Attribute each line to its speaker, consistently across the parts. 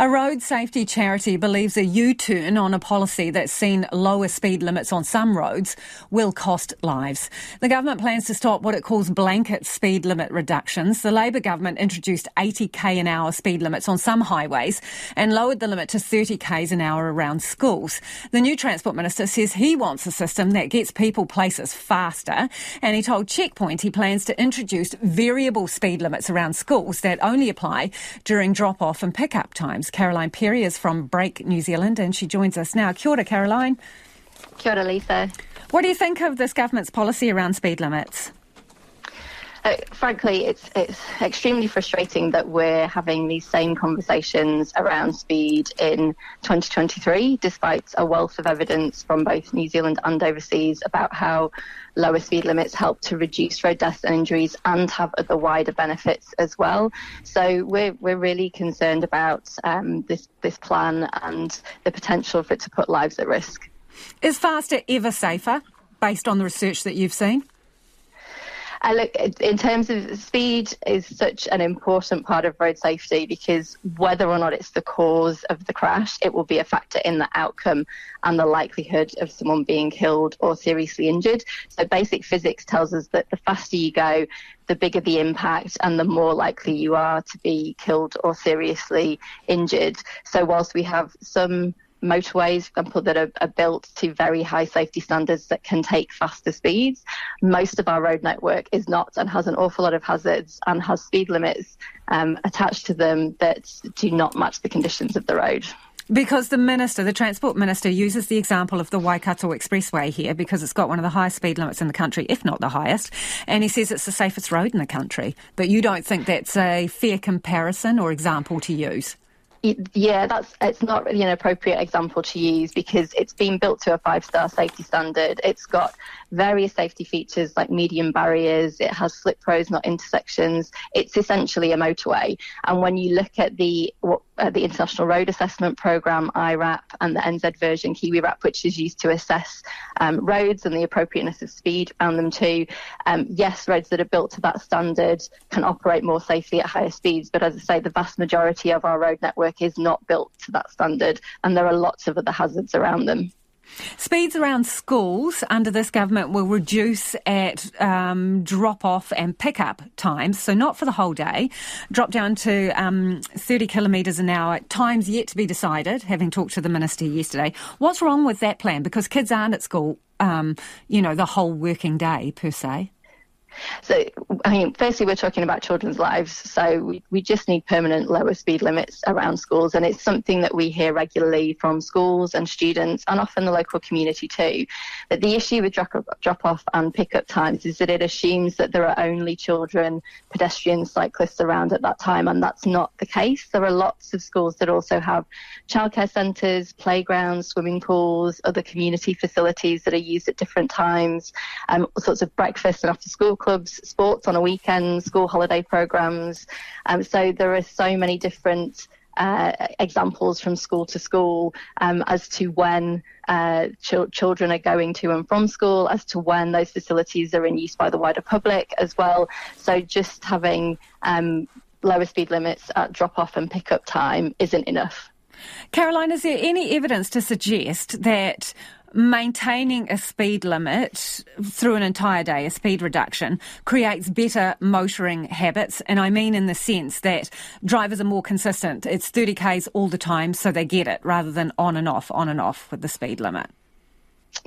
Speaker 1: A road safety charity believes a U-turn on a policy that's seen lower speed limits on some roads will cost lives. The government plans to stop what it calls blanket speed limit reductions. The Labour government introduced 80k an hour speed limits on some highways and lowered the limit to 30k's an hour around schools. The new Transport Minister says he wants a system that gets people places faster and he told Checkpoint he plans to introduce variable speed limits around schools that only apply during drop-off and pick-up times. Caroline Perry is from Brake New Zealand and she joins us now. Kia ora, Caroline.
Speaker 2: Kia ora, Lisa.
Speaker 1: What do you think of this government's policy around speed limits?
Speaker 2: Uh, frankly, it's it's extremely frustrating that we're having these same conversations around speed in 2023, despite a wealth of evidence from both New Zealand and overseas about how lower speed limits help to reduce road deaths and injuries and have other wider benefits as well. So we're we're really concerned about um, this this plan and the potential for it to put lives at risk.
Speaker 1: Is faster ever safer, based on the research that you've seen?
Speaker 2: Uh, look, in terms of speed is such an important part of road safety because whether or not it's the cause of the crash, it will be a factor in the outcome and the likelihood of someone being killed or seriously injured. So basic physics tells us that the faster you go, the bigger the impact and the more likely you are to be killed or seriously injured. So whilst we have some motorways, for example, that are, are, built to very high safety standards that can take faster speeds. Most of our road network is not and has an awful lot of hazards and has speed limits um, attached to them that do not match the conditions of the road.
Speaker 1: Because the minister, the transport minister, uses the example of the Waikato Expressway here because it's got one of the highest speed limits in the country, if not the highest. And he says it's the safest road in the country. But you don't think that's a fair comparison or example to use?
Speaker 2: Yeah, that's it's not really an appropriate example to use because it's been built to a five star safety standard. It's got various safety features like medium barriers. It has slip roads, not intersections. It's essentially a motorway. And when you look at the uh, the International Road Assessment Programme, IRAP, and the NZ version KiwiRAP, which is used to assess um, roads and the appropriateness of speed around them too. Um, yes, roads that are built to that standard can operate more safely at higher speeds, but as I say, the vast majority of our road network is not built to that standard, and there are lots of other hazards around them.
Speaker 1: Speeds around schools under this government will reduce at um, drop off and pick up times, so not for the whole day, drop down to um, 30 kilometres an hour, times yet to be decided, having talked to the minister yesterday. What's wrong with that plan? Because kids aren't at school, um, you know, the whole working day per se.
Speaker 2: So, I mean, firstly, we're talking about children's lives. So, we, we just need permanent lower speed limits around schools. And it's something that we hear regularly from schools and students and often the local community too. That the issue with drop, drop off and pick up times is that it assumes that there are only children, pedestrians, cyclists around at that time. And that's not the case. There are lots of schools that also have childcare centres, playgrounds, swimming pools, other community facilities that are used at different times, um, all sorts of breakfast and after school clubs, sports on a weekend, school holiday programs. Um, so there are so many different uh, examples from school to school um, as to when uh, ch- children are going to and from school, as to when those facilities are in use by the wider public as well. So just having um, lower speed limits at drop off and pick up time isn't enough.
Speaker 1: Caroline, is there any evidence to suggest that maintaining a speed limit through an entire day, a speed reduction, creates better motoring habits. And I mean in the sense that drivers are more consistent. It's 30 Ks all the time, so they get it rather than on and off, on and off with the speed limit.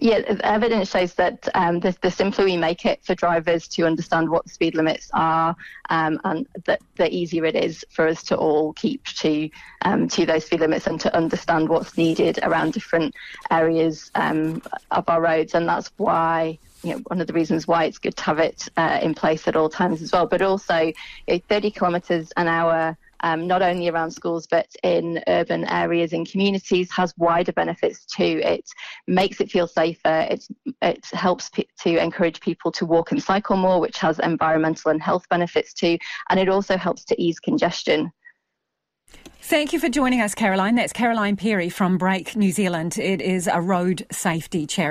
Speaker 2: Yeah, evidence shows that um, the, the, simpler we make it for drivers to understand what the speed limits are, um, and that the easier it is for us to all keep to um, to those speed limits and to understand what's needed around different areas um, of our roads. And that's why you know, one of the reasons why it's good to have it uh, in place at all times as well. But also, you know, 30 kilometres an hour um, not only around schools but in urban areas and communities has wider benefits too. It makes it feel safer. It, it helps p- to encourage people to walk and cycle more, which has environmental and health benefits too. And it also helps to ease congestion.
Speaker 1: Thank you for joining us, Caroline. That's Caroline Perry from Brake New Zealand. It is a road safety charity.